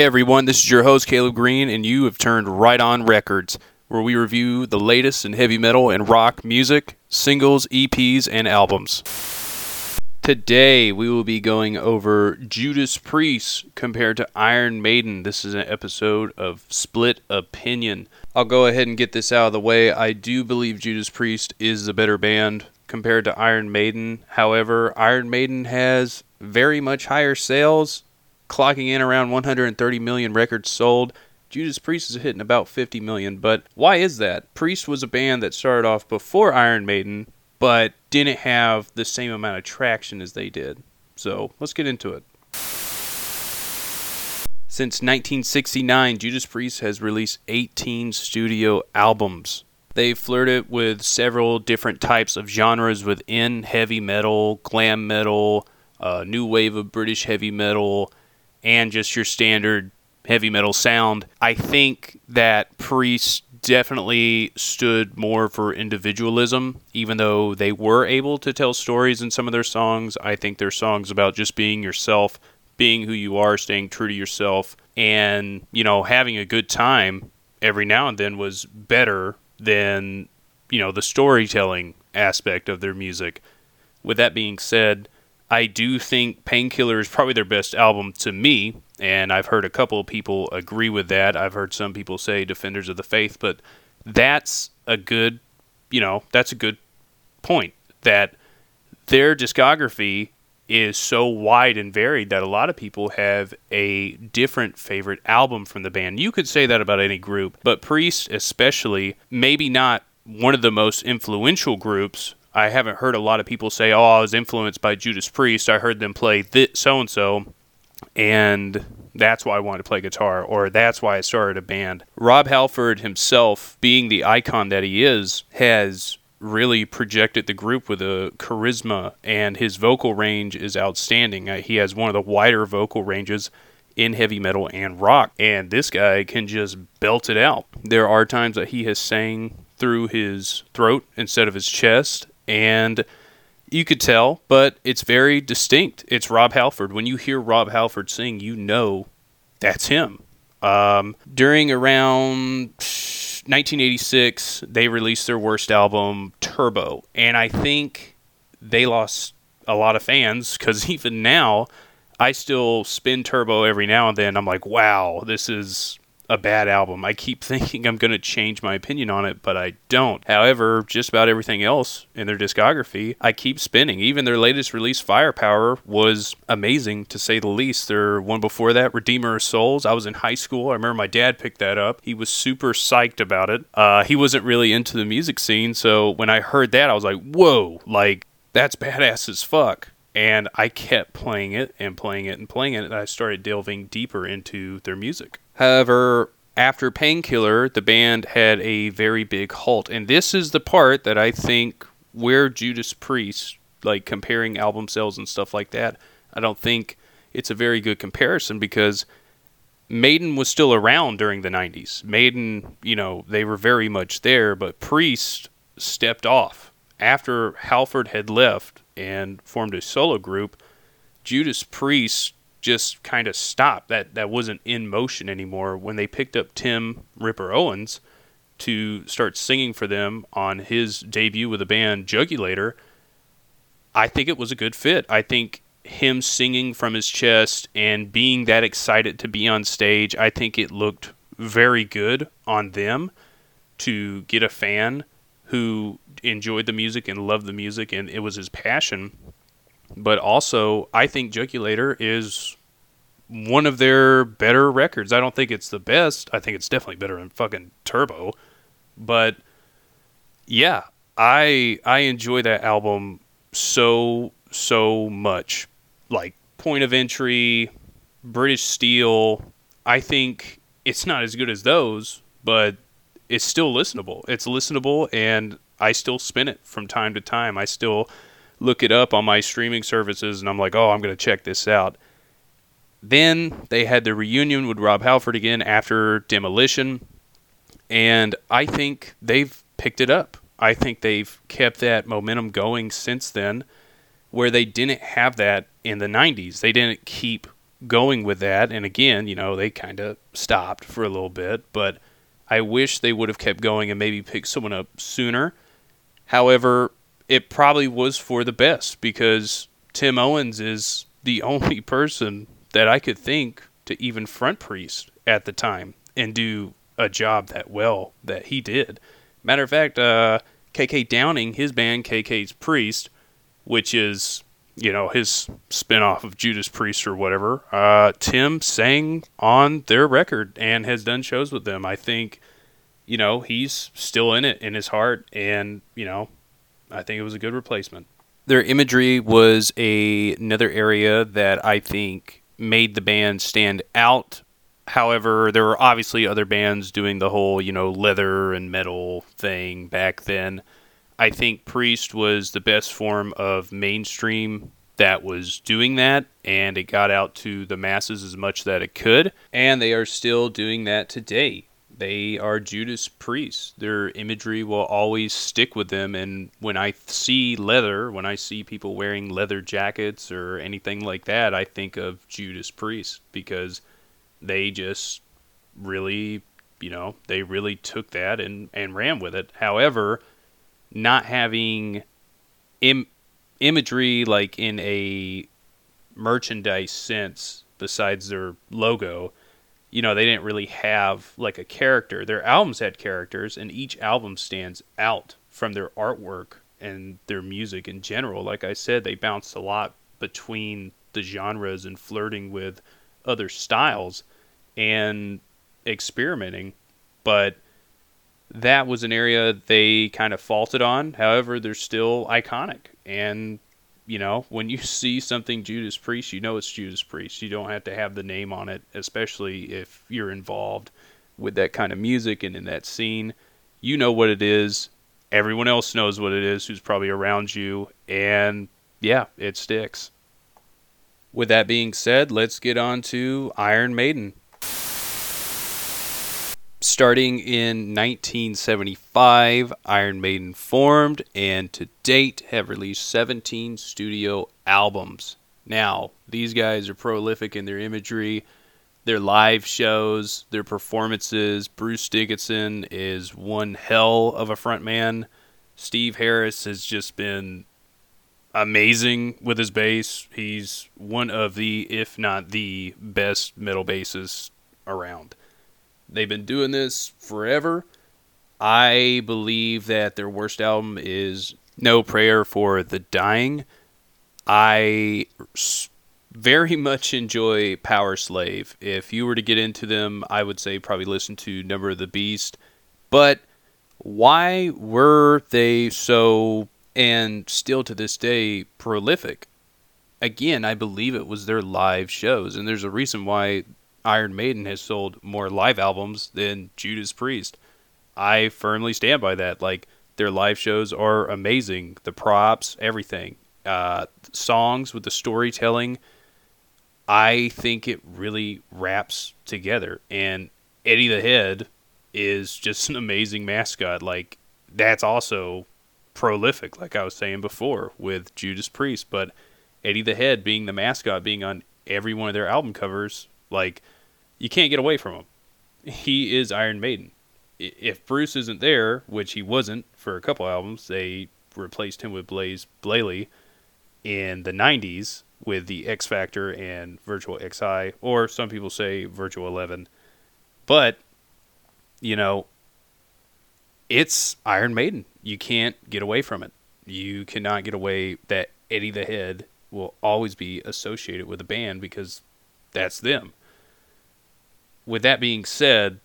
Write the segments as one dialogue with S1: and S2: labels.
S1: Hey everyone, this is your host Caleb Green, and you have turned right on records, where we review the latest in heavy metal and rock music, singles, EPs, and albums. Today we will be going over Judas Priest compared to Iron Maiden. This is an episode of Split Opinion. I'll go ahead and get this out of the way. I do believe Judas Priest is the better band compared to Iron Maiden. However, Iron Maiden has very much higher sales clocking in around 130 million records sold. Judas Priest is hitting about 50 million, but why is that? Priest was a band that started off before Iron Maiden, but didn't have the same amount of traction as they did. So let's get into it. Since 1969, Judas Priest has released 18 studio albums. They flirted with several different types of genres within heavy metal, glam metal, uh, new wave of British heavy metal, and just your standard heavy metal sound. I think that Priest definitely stood more for individualism, even though they were able to tell stories in some of their songs. I think their songs about just being yourself, being who you are, staying true to yourself, and, you know, having a good time every now and then was better than, you know, the storytelling aspect of their music. With that being said, I do think Painkiller is probably their best album to me, and I've heard a couple of people agree with that. I've heard some people say Defenders of the Faith, but that's a good, you know, that's a good point that their discography is so wide and varied that a lot of people have a different favorite album from the band. You could say that about any group, but Priest especially, maybe not one of the most influential groups I haven't heard a lot of people say, "Oh, I was influenced by Judas Priest. I heard them play so and so, and that's why I wanted to play guitar, or that's why I started a band." Rob Halford himself, being the icon that he is, has really projected the group with a charisma, and his vocal range is outstanding. Uh, he has one of the wider vocal ranges in heavy metal and rock, and this guy can just belt it out. There are times that he has sang through his throat instead of his chest and you could tell, but it's very distinct. It's Rob Halford. When you hear Rob Halford sing, you know that's him. Um, during around 1986, they released their worst album, Turbo, and I think they lost a lot of fans because even now, I still spin Turbo every now and then. I'm like, wow, this is a bad album. I keep thinking I'm going to change my opinion on it, but I don't. However, just about everything else in their discography, I keep spinning. Even their latest release, Firepower, was amazing to say the least. Their one before that, Redeemer of Souls, I was in high school. I remember my dad picked that up. He was super psyched about it. Uh, he wasn't really into the music scene, so when I heard that, I was like, whoa, like, that's badass as fuck and I kept playing it and playing it and playing it, and I started delving deeper into their music. However, after Painkiller, the band had a very big halt. And this is the part that I think where Judas Priest, like comparing album sales and stuff like that, I don't think it's a very good comparison because Maiden was still around during the 90s. Maiden, you know, they were very much there, but Priest stepped off. After Halford had left and formed a solo group, Judas Priest just kind of stopped. That that wasn't in motion anymore. When they picked up Tim Ripper Owens to start singing for them on his debut with the band Jugulator, I think it was a good fit. I think him singing from his chest and being that excited to be on stage, I think it looked very good on them to get a fan who enjoyed the music and loved the music and it was his passion but also I think Jugulator is one of their better records. I don't think it's the best. I think it's definitely better than fucking Turbo. But yeah, I I enjoy that album so so much. Like Point of Entry, British Steel. I think it's not as good as those, but it's still listenable. It's listenable and I still spin it from time to time. I still look it up on my streaming services and I'm like, oh, I'm to check this out. Then they had the reunion with Rob Halford again after Demolition, and I think they've picked it up. I think they've kept that momentum going since then, where they didn't have that in the 90s. They didn't keep going with that. And again, you know, they kind of stopped for a little bit, but I wish they would have kept going and maybe picked someone up sooner. However, it probably was for the best because Tim Owens is the only person that I could think to even front Priest at the time and do a job that well that he did. Matter of fact, uh, KK Downing, his band KK's Priest, which is you know his spinoff of Judas Priest or whatever. Uh, Tim sang on their record and has done shows with them. I think you know he's still in it in his heart, and you know I think it was a good replacement. Their imagery was a, another area that I think made the band stand out. However, there were obviously other bands doing the whole, you know, leather and metal thing back then. I think Priest was the best form of mainstream that was doing that, and it got out to the masses as much that it could, and they are still doing that today. They are Judas Priest. Their imagery will always stick with them. And when I see leather, when I see people wearing leather jackets or anything like that, I think of Judas Priest because they just really, you know, they really took that and, and ran with it. However, not having Im- imagery like in a merchandise sense besides their logo you know, they didn't really have like a character. Their albums had characters, and each album stands out from their artwork and their music in general. Like I said, they bounced a lot between the genres and flirting with other styles and experimenting. But that was an area they kind of faulted on. However, they're still iconic and you know, when you see something Judas Priest, you know it's Judas Priest. You don't have to have the name on it, especially if you're involved with that kind of music and in that scene. You know what it is. Everyone else knows what it is who's probably around you. And yeah, it sticks. With that being said, let's get on to Iron Maiden starting in 1975, Iron Maiden formed and to date have released 17 studio albums. Now, these guys are prolific in their imagery, their live shows, their performances. Bruce Dickinson is one hell of a frontman. Steve Harris has just been amazing with his bass. He's one of the, if not the best metal bassists around. They've been doing this forever. I believe that their worst album is No Prayer for the Dying. I very much enjoy Power Slave. If you were to get into them, I would say probably listen to Number of the Beast. But why were they so, and still to this day, prolific? Again, I believe it was their live shows, and there's a reason why Iron Maiden has sold more live albums than Judas Priest. I firmly stand by that. Like their live shows are amazing. The props, everything, uh, songs with the storytelling. I think it really wraps together. And Eddie the Head is just an amazing mascot. Like that's also prolific, like I was saying before with Judas Priest. But Eddie the Head being the mascot, being on every one of their album covers, like, you can't get away from him. He is Iron Maiden. If Bruce isn't there, which he wasn't for a couple albums, they replaced him with Blaze Bayley in the 90s with the X Factor and Virtual XI, or some people say Virtual 11. But, you know, it's Iron Maiden. You can't get away from it. You cannot get away that Eddie the Head will always be associated with the band because that's them with that being said,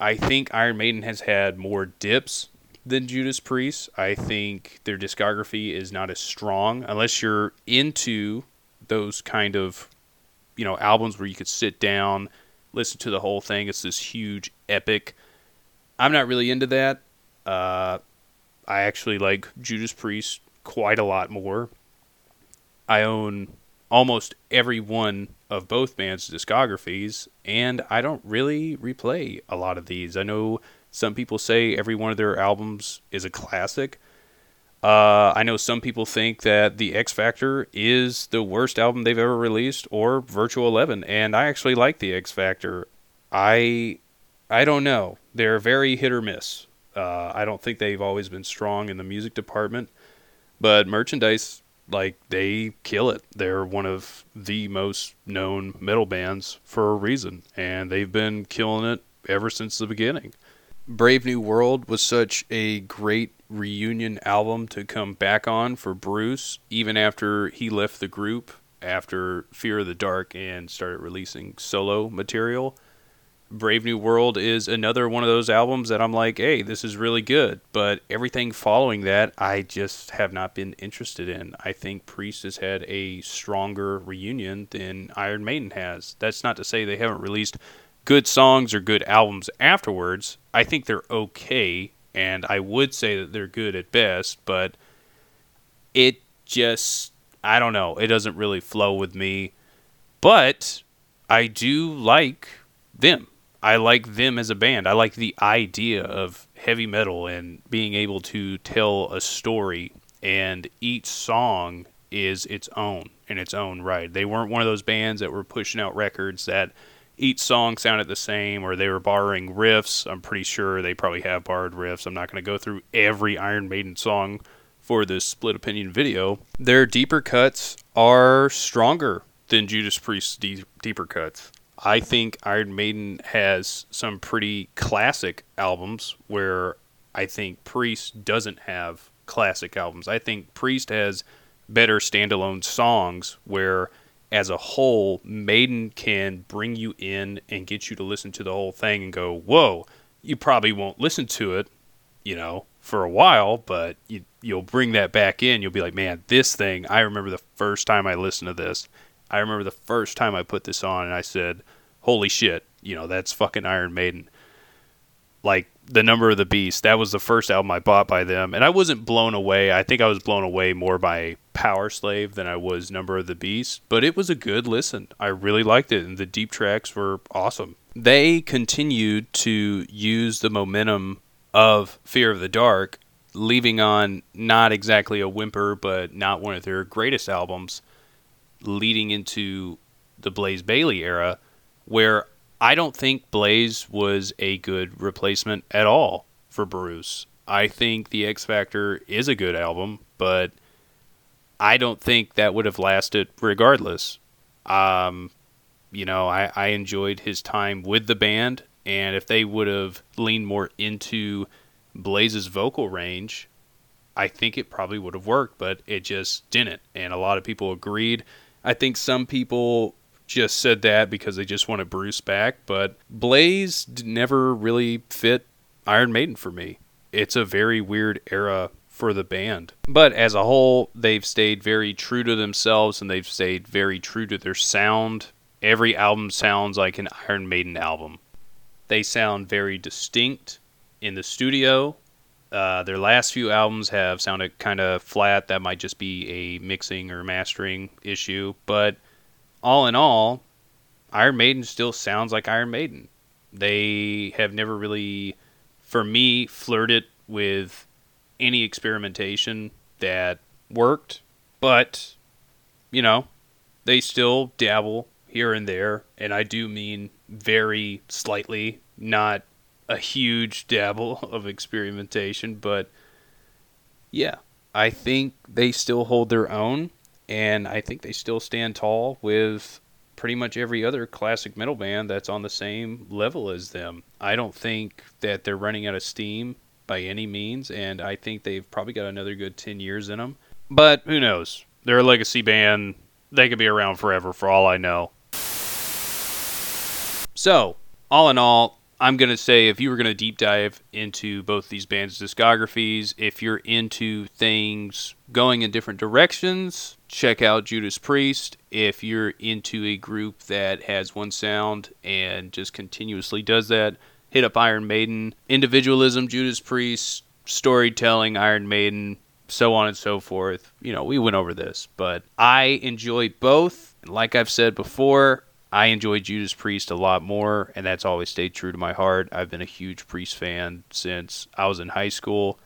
S1: I think Iron Maiden has had more dips than Judas Priest. I think their discography is not as strong unless you're into those kind of you know albums where you could sit down, listen to the whole thing. It's this huge epic. I'm not really into that. Uh, I actually like Judas Priest quite a lot more. I own almost every one of both bands' discographies, and I don't really replay a lot of these. I know some people say every one of their albums is a classic. Uh, I know some people think that the X Factor is the worst album they've ever released, or Virtual Eleven, and I actually like the X Factor. I, I don't know. They're very hit or miss. Uh, I don't think they've always been strong in the music department, but merchandise, like they kill it. They're one of the most known metal bands for a reason, and they've been killing it ever since the beginning. Brave New World was such a great reunion album to come back on for Bruce, even after he left the group after Fear of the Dark and started releasing solo material. Brave New World is another one of those albums that I'm like, hey, this is really good. But everything following that, I just have not been interested in. I think Priest has had a stronger reunion than Iron Maiden has. That's not to say they haven't released good songs or good albums afterwards. I think they're okay, and I would say that they're good at best, but it just, I don't know, it doesn't really flow with me. But I do like them. I like them as a band. I like the idea of heavy metal and being able to tell a story, and each song is its own in its own right. They weren't one of those bands that were pushing out records that each song sounded the same or they were borrowing riffs. I'm pretty sure they probably have borrowed riffs. I'm not going to go through every Iron Maiden song for this split opinion video. Their deeper cuts are stronger than Judas Priest's deep, deeper cuts. I think Iron Maiden has some pretty classic albums where I think Priest doesn't have classic albums. I think Priest has better standalone songs where as a whole, Maiden can bring you in and get you to listen to the whole thing and go, "Whoa!" You probably won't listen to it, you know, for a while, but you you'll bring that back in. You'll be like, "Man, this thing! I remember the first time I listened to this. I remember the first time I put this on, and I said, "Holy shit!" You know, that's fucking Iron Maiden." Like the number of the beast that was the first album i bought by them and i wasn't blown away i think i was blown away more by Power Slave than i was number of the beast but it was a good listen i really liked it and the deep tracks were awesome they continued to use the momentum of fear of the dark leaving on not exactly a whimper but not one of their greatest albums leading into the blaze Bayley era where I don't think Blaze was a good replacement at all for Bruce. I think The X Factor is a good album, but I don't think that would have lasted regardless. Um, you know, I, I enjoyed his time with the band, and if they would have leaned more into Blaze's vocal range, I think it probably would have worked, but it just didn't. And a lot of people agreed. I think some people just said that because they just wanted Bruce back, but Blaze never really fit Iron Maiden for me. It's a very weird era for the band. But as a whole, they've stayed very true to themselves and they've stayed very true to their sound. Every album sounds like an Iron Maiden album. They sound very distinct in the studio. Uh, their last few albums have sounded kind of flat. That might just be a mixing or mastering issue. But all in all, Iron Maiden still sounds like Iron Maiden. They have never really, for me, flirted with any experimentation that worked, but, you know, they still dabble here and there, and I do mean very slightly, not a huge dabble of experimentation, but yeah, I think they still hold their own and I think they still stand tall with pretty much every other classic metal band that's on the same level as them. I don't think that they're running out of steam by any means, and I think they've probably got another good 10 years in them. But who knows? They're a legacy band. They could be around forever for all I know. So, all in all, I'm going to say if you were going to deep dive into both these bands' discographies, if you're into things going in different directions, check out Judas Priest. If you're into a group that has one sound and just continuously does that, hit up Iron Maiden. Individualism, Judas Priest, storytelling, Iron Maiden, so on and so forth. You know, we went over this, but I enjoy both. Like I've said before, I enjoy Judas Priest a lot more, and that's always stayed true to my heart. I've been a huge Priest fan since I was in high school.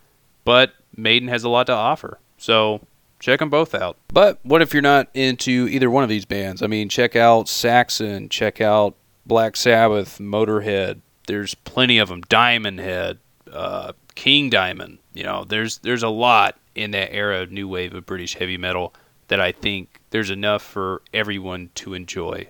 S1: But Maiden has a lot to offer. So check them both out. But what if you're not into either one of these bands? I mean, check out Saxon, check out Black Sabbath, Motorhead. There's plenty of them. Diamond Head, uh, King Diamond. You know, there's there's a lot in that era of new wave of British heavy metal that I think there's enough for everyone to enjoy.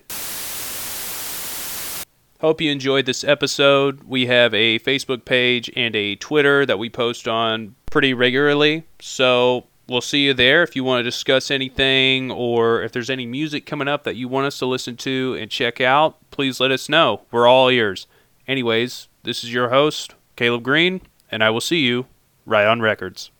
S1: Hope you enjoyed this episode. We have a Facebook page and a Twitter that we post on pretty regularly. So we'll see you there if you want to discuss anything or if there's any music coming up that you want us to listen to and check out, please let us know. We're all ears. Anyways, this is your host, Caleb Green, and I will see you right on records.